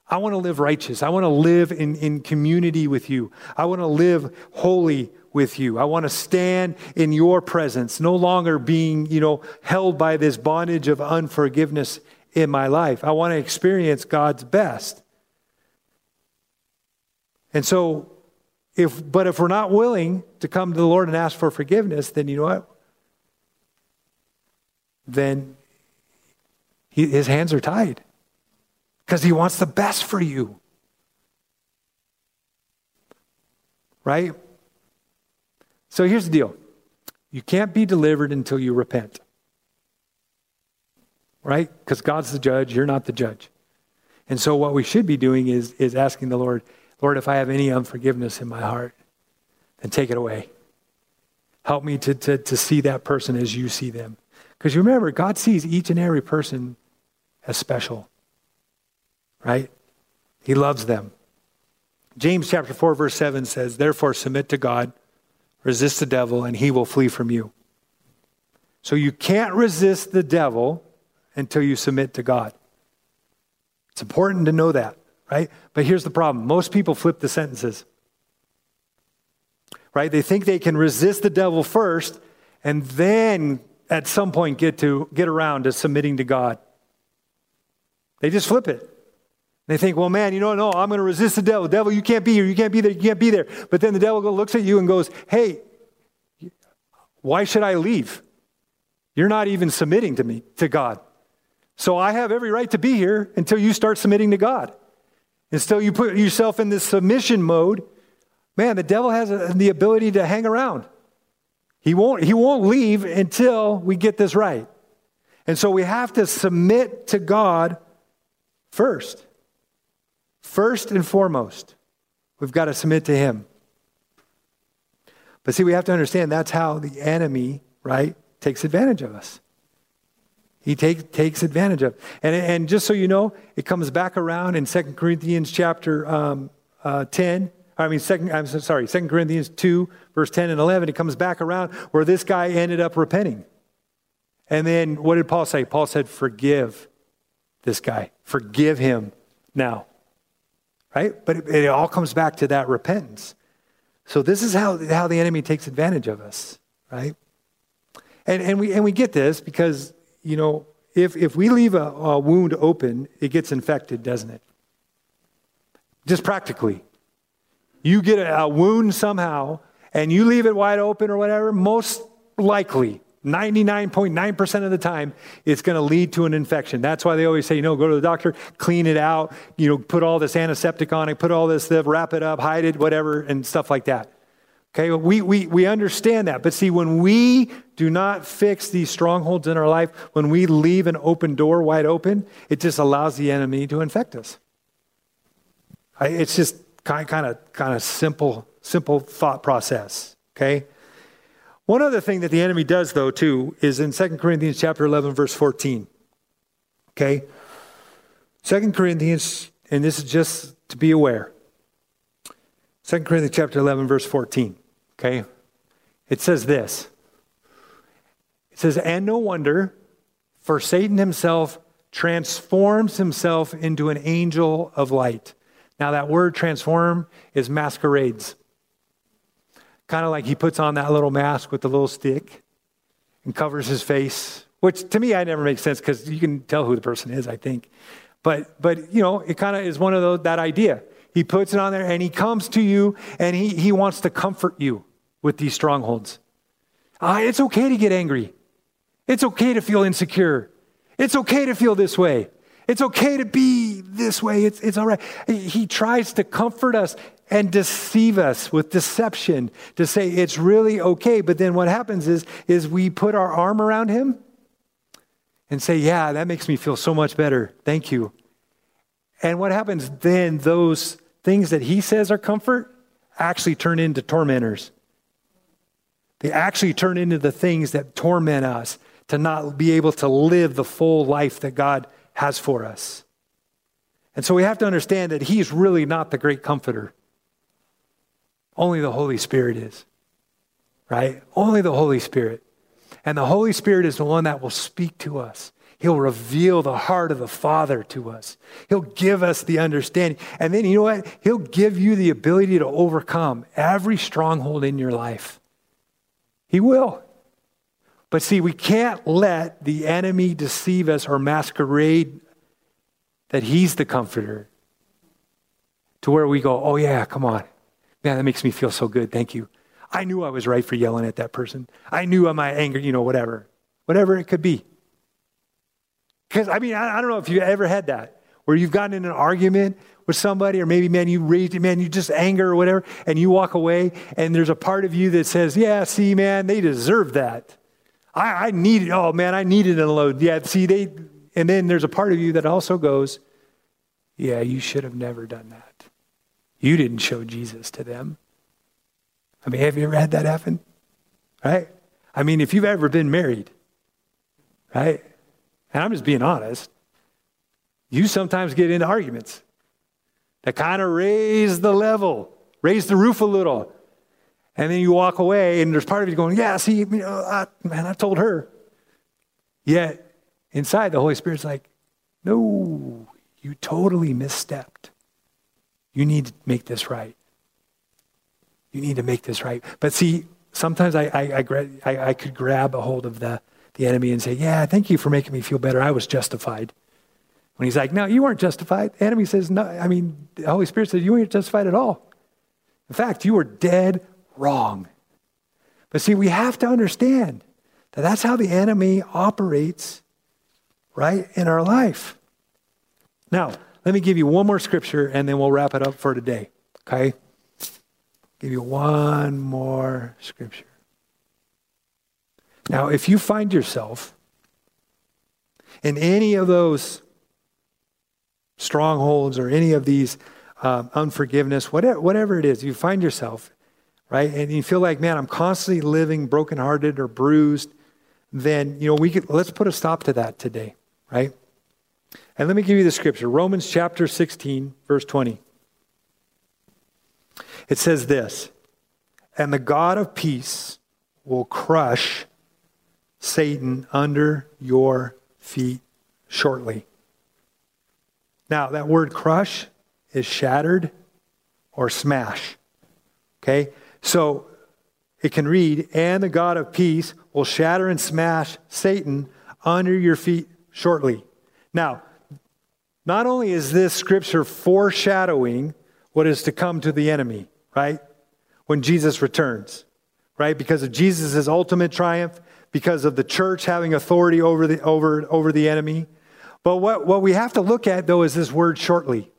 I want to live righteous. I want to live in, in community with you. I want to live holy with you. I want to stand in your presence, no longer being, you know, held by this bondage of unforgiveness in my life. I want to experience God's best. And so if but if we're not willing to come to the Lord and ask for forgiveness, then you know what? Then he, his hands are tied because he wants the best for you. Right? So here's the deal you can't be delivered until you repent. Right? Because God's the judge, you're not the judge. And so what we should be doing is, is asking the Lord, Lord, if I have any unforgiveness in my heart, then take it away. Help me to, to, to see that person as you see them. Because you remember, God sees each and every person as special. Right? He loves them. James chapter 4, verse 7 says, Therefore submit to God Resist the devil, and he will flee from you. So you can't resist the devil until you submit to God. It's important to know that, right? But here's the problem most people flip the sentences, right? They think they can resist the devil first and then at some point get to get around to submitting to God. They just flip it. They think, well, man, you know, no, I'm going to resist the devil. Devil, you can't be here. You can't be there. You can't be there. But then the devil looks at you and goes, hey, why should I leave? You're not even submitting to me, to God. So I have every right to be here until you start submitting to God. And Until you put yourself in this submission mode, man, the devil has uh, the ability to hang around. He won't, he won't leave until we get this right. And so we have to submit to God first. First and foremost, we've got to submit to Him. But see, we have to understand that's how the enemy, right, takes advantage of us. He take, takes advantage of. And, and just so you know, it comes back around in 2 Corinthians chapter um, uh, 10. I mean, second, I'm sorry, 2 Corinthians 2, verse 10 and 11. It comes back around where this guy ended up repenting. And then what did Paul say? Paul said, Forgive this guy. Forgive him now. Right? But it, it all comes back to that repentance. So this is how, how the enemy takes advantage of us, right? And, and, we, and we get this because, you know, if, if we leave a, a wound open, it gets infected, doesn't it? Just practically. You get a, wound somehow and you leave it wide open or whatever, most likely 99.9% of the time, it's going to lead to an infection. That's why they always say, you know, go to the doctor, clean it out, you know, put all this antiseptic on it, put all this wrap it up, hide it, whatever, and stuff like that. Okay, we, we, we understand that. But see, when we do not fix these strongholds in our life, when we leave an open door wide open, it just allows the enemy to infect us. It's just kind, kind of kind of simple, simple thought process. Okay? One other thing that the enemy does, though, too, is in 2 Corinthians chapter 11, verse 14. Okay? 2 Corinthians, and this is just to be aware. 2 Corinthians chapter 11, verse 14. Okay? It says this. It says, And no wonder, for Satan himself transforms himself into an angel of light. Now, that word transform is masquerades. Kind of like he puts on that little mask with the little stick and covers his face, which to me, I never makes sense because you can tell who the person is, I think. But, but you know, it kind of is one of those, that idea. He puts it on there and he comes to you and he, he wants to comfort you with these strongholds. Uh, it's okay to get angry. It's okay to feel insecure. It's okay to feel this way. It's okay to be this way. It's, it's all right. He tries to comfort us and deceive us with deception to say it's really okay. But then what happens is, is we put our arm around him and say, Yeah, that makes me feel so much better. Thank you. And what happens then, those things that he says are comfort actually turn into tormentors. They actually turn into the things that torment us to not be able to live the full life that God has for us. And so we have to understand that he's really not the great comforter. Only the Holy Spirit is, right? Only the Holy Spirit. And the Holy Spirit is the one that will speak to us. He'll reveal the heart of the Father to us. He'll give us the understanding. And then, you know what? He'll give you the ability to overcome every stronghold in your life. He will. But see, we can't let the enemy deceive us or masquerade that he's the comforter to where we go, oh, yeah, come on. Man, that makes me feel so good. Thank you. I knew I was right for yelling at that person. I knew my anger, you know, whatever, whatever it could be. Because, I mean, I, I, don't know if you ever had that where you've gotten in an argument with somebody, or maybe, man, you raised, man, you just anger or whatever, and you walk away, and there's a part of you that says, yeah, see, man, they deserve that. I, I needed, oh, man, I needed a load. Yeah, see, they, and then there's a part of you that also goes, yeah, you should have never done that. You didn't show Jesus to them. I mean, have you ever had that happen? Right? I mean, if you've ever been married, right? And I'm just being honest, you sometimes get into arguments that kind of raise the level, raise the roof a little. And then you walk away, and there's part of you going, Yeah, see, you know, I, man, I told her. Yet inside, the Holy Spirit's like, no, you totally misstepped. You need to make this right. You need to make this right. But see, sometimes I, I, I, I, could grab a hold of the, the enemy and say, Yeah, thank you for making me feel better. I was justified. When he's like, No, you weren't justified. The enemy says, No, I mean, the Holy Spirit says, You weren't justified at all. In fact, you were dead wrong. But see, we have to understand that that's how the enemy operates, right, in our life. Now, let me give you one more scripture and then we'll wrap it up for today, okay? Give you one more scripture. Now, if you find yourself in any of those strongholds or any of these um, unforgiveness, whatever, whatever it is, you find yourself, right? And you feel like, man, I'm constantly living brokenhearted or bruised, then, you know, we could, let's put a stop to that today, right? And let me give you the scripture Romans chapter 16, verse 20. It says this And the God of peace will crush Satan under your feet shortly. Now, that word crush is shattered or smash. Okay? So it can read, and the God of peace will shatter and smash Satan under your feet shortly. Now, not only is this scripture foreshadowing what is to come to the enemy, right? When Jesus returns, right? Because of Jesus' ultimate triumph, because of the church having authority over the, over, over the enemy. But what, what we have to look at, though, is this word shortly.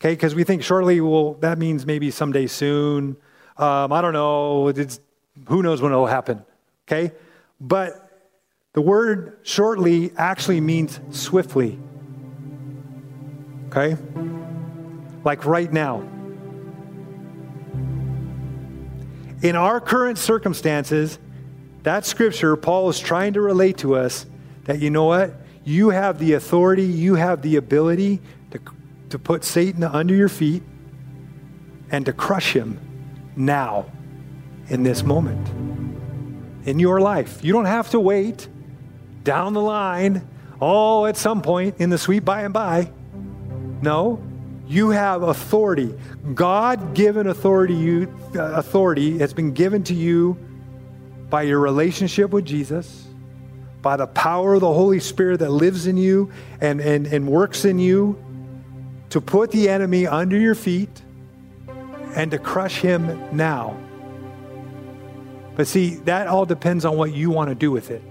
Okay, because we think shortly, well, that means maybe someday soon. Um, I don't know. It's, who knows when it'll happen? Okay? But the word shortly actually means swiftly. Okay? Like right now. In our current circumstances, that scripture, Paul is trying to relate to us that you know what? You have the authority, you have the ability to, to put Satan under your feet and to crush him now in this moment in your life. You don't have to wait down the line, oh, at some point in the sweet by and by. No, you have authority. God given authority, you, uh, authority has been given to you by your relationship with Jesus, by the power of the Holy Spirit that lives in you and, and, and works in you to put the enemy under your feet and to crush him now. But see, that all depends on what you want to do with it.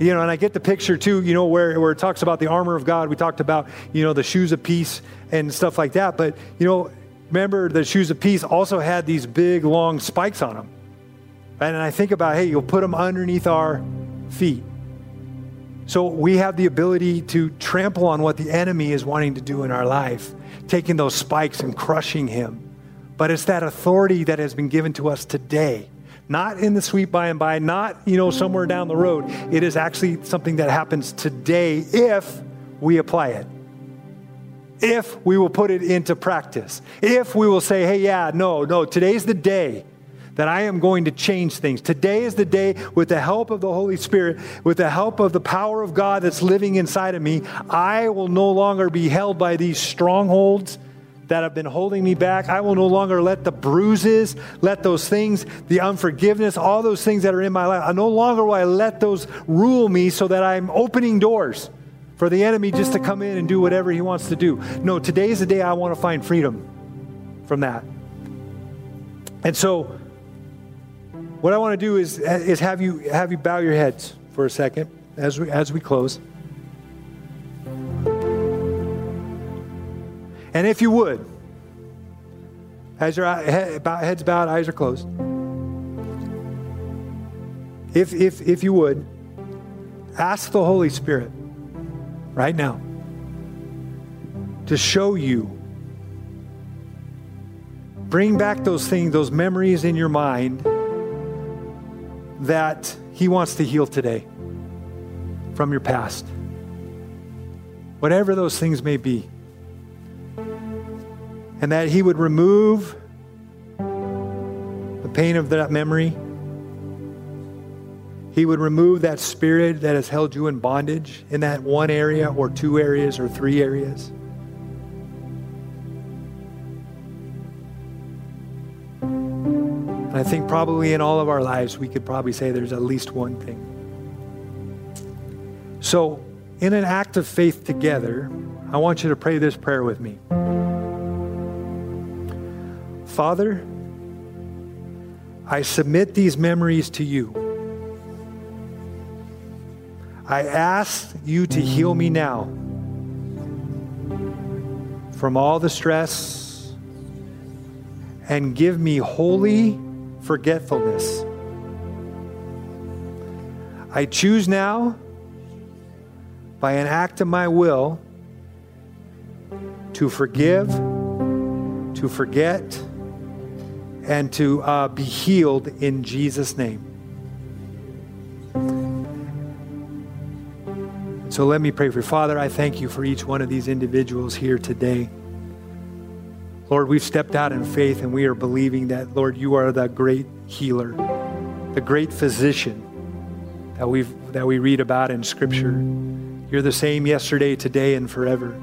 You know, and I get the picture too, you know, where, where it talks about the armor of God. We talked about, you know, the shoes of peace and stuff like that. But, you know, remember the shoes of peace also had these big, long spikes on them. And I think about, hey, you'll put them underneath our feet. So we have the ability to trample on what the enemy is wanting to do in our life, taking those spikes and crushing him. But it's that authority that has been given to us today not in the sweet by and by, not, you know, somewhere down the road. It is actually something that happens today if we apply it. If we will put it into practice. If we will say, hey, yeah, no, no, today's the day that I am going to change things. Today is the day, with the help of the Holy Spirit, with the help of the power of God that's living inside of me, I will no longer be held by these strongholds that have been holding me back. I will no longer let the bruises, let those things, the unforgiveness, all those things that are in my life, I no longer will I let those rule me so that I'm opening doors for the enemy just to come in and do whatever he wants to do. No, today is the day I want to find freedom from that. And so what I want to do is, is have you have you bow your heads for a second as we as we close. And if you would, as your heads bowed, eyes are closed, if, if, if you would, ask the Holy Spirit right now to show you. Bring back those things, those memories in your mind that He wants to heal today from your past. Whatever those things may be and that He would remove the pain of that memory. He would remove that spirit that has held you in bondage in that one area or two areas or three areas. And I think probably in all of our lives, we could probably say there's at least one thing. So, in an act of faith together, I want you to pray this prayer with me. Father, I submit these memories to you. I ask you to heal me now from all the stress and give me holy forgetfulness. I choose now, by an act of my will, to forgive, to forget, and to uh, be healed in Jesus' name. So let me pray for you. Father, I thank you for each one of these individuals here today. Lord, we've stepped out in faith and we are believing that, Lord, you are the great healer, the great physician that, we've, that we read about in Scripture. You're the same yesterday, today, and forever.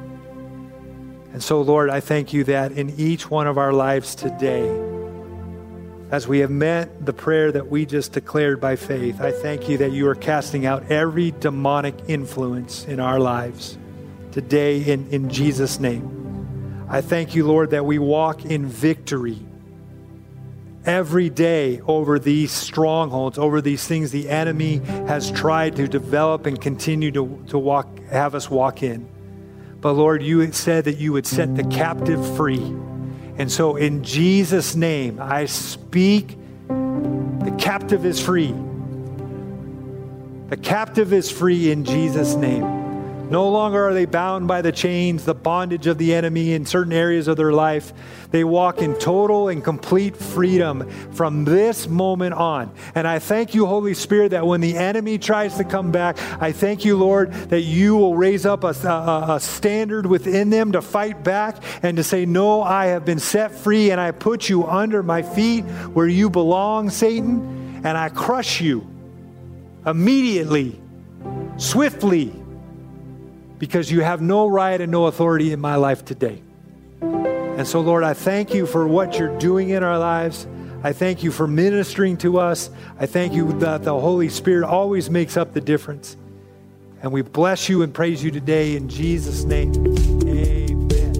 And so, Lord, I thank you that in each one of our lives today, as we have met the prayer that we just declared by faith, I thank you that you are casting out every demonic influence in our lives today in, in Jesus' name. I thank you, Lord, that we walk in victory every day over these strongholds, over these things the enemy has tried to develop and continue to, to walk, have us walk in. But Lord, you said that you would set the captive free. And so in Jesus' name, I speak the captive is free. The captive is free in Jesus' name. No longer are they bound by the chains, the bondage of the enemy in certain areas of their life. They walk in total and complete freedom from this moment on. And I thank you, Holy Spirit, that when the enemy tries to come back, I thank you, Lord, that you will raise up a, a, a standard within them to fight back and to say, No, I have been set free and I put you under my feet where you belong, Satan, and I crush you immediately, swiftly because you have no right and no authority in my life today. And so, Lord, I thank you for what you're doing in our lives. I thank you for ministering to us. I thank you that the Holy Spirit always makes up the difference. And we bless you and praise you today in Jesus' name. Amen.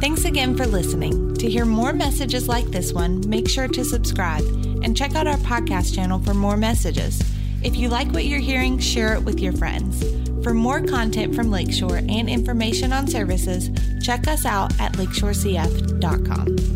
Thanks again for listening. To hear more messages like this one, make sure to subscribe and check out our podcast channel for more messages. If you like what you're hearing, share it with your friends. For more content from Lakeshore and information on services, check us out at lakeshorecf.com.